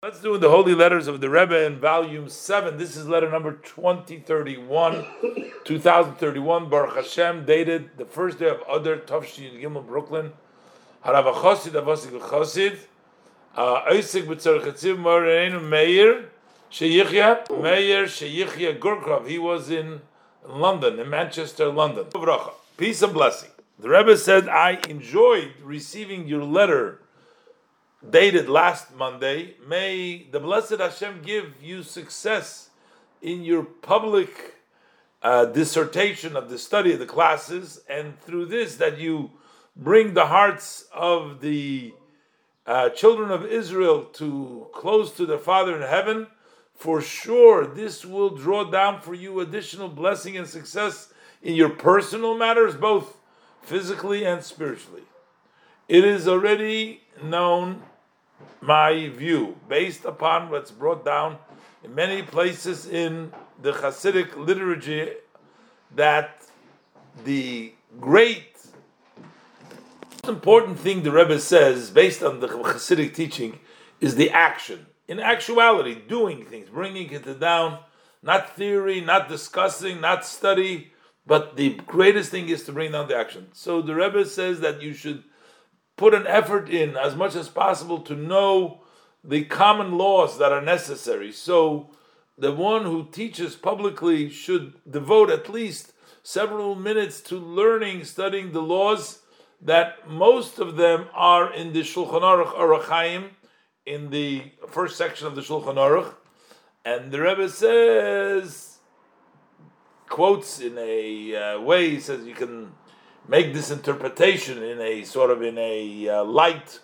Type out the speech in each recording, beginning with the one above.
Let's do the Holy Letters of the Rebbe in volume 7. This is letter number 2031, 2031, Baruch Hashem, dated the first day of Adar, Tavshin Gimel, Brooklyn. Harav Chosid, Avosik Chosid, uh, Oisik B'tzar Chetziv, Moreinu Meir, Sheyichya, Meir Sheyichya Gurkrov. He was in London, in Manchester, London. Peace and blessing. The Rebbe said, I enjoyed receiving your letter dated last Monday. May the blessed Hashem give you success in your public uh, dissertation of the study of the classes, and through this, that you bring the hearts of the uh, children of Israel to close to their Father in heaven. For sure, this will draw down for you additional blessing and success in your personal matters, both physically and spiritually. It is already known my view, based upon what's brought down in many places in the Hasidic liturgy, that the great most important thing the Rebbe says, based on the Hasidic teaching, is the action. In actuality, doing things, bringing it down, not theory, not discussing, not study, but the greatest thing is to bring down the action. So the Rebbe says that you should put an effort in as much as possible to know the common laws that are necessary. So the one who teaches publicly should devote at least several minutes to learning, studying the laws that most of them are in the Shulchan Aruch Orach in the first section of the Shulchan Aruch, and the Rebbe says, quotes in a uh, way, he says you can make this interpretation in a sort of in a uh, light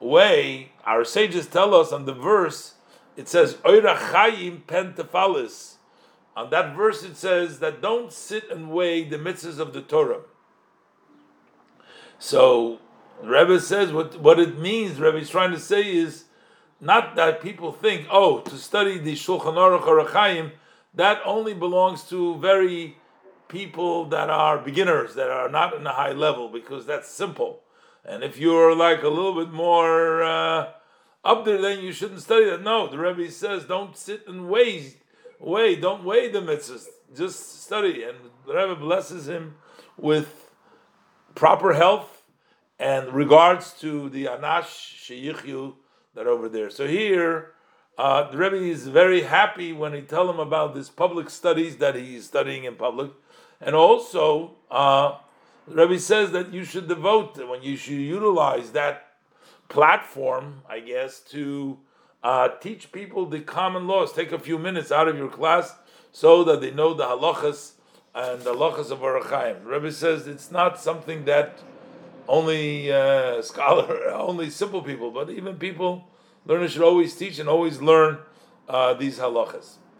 way, our sages tell us on the verse, it says, Oira Chayim Pentefalis. On that verse it says that don't sit and weigh the mitzvahs of the Torah. So Rebbe says what, what it means, Rebbe is trying to say is not that people think, oh, to study the Shulchan Aruch or that only belongs to very people that are beginners, that are not in a high level, because that's simple. And if you're like a little bit more uh, up there, then you shouldn't study that. No, the Rebbe says don't sit and weigh, weigh, don't weigh the mitzvahs, just study. And the Rebbe blesses him with proper health and regards to the Anash Sheyichyu that are over there. So here, uh, the Rebbe is very happy when he tell him about this public studies that he's studying in public and also, uh, says that you should devote, when you should utilize that platform, I guess, to uh, teach people the common laws. Take a few minutes out of your class so that they know the halachas and the halachas of Orach Chaim. Rebbe says it's not something that only uh, scholar, only simple people, but even people learners should always teach and always learn uh, these halachas.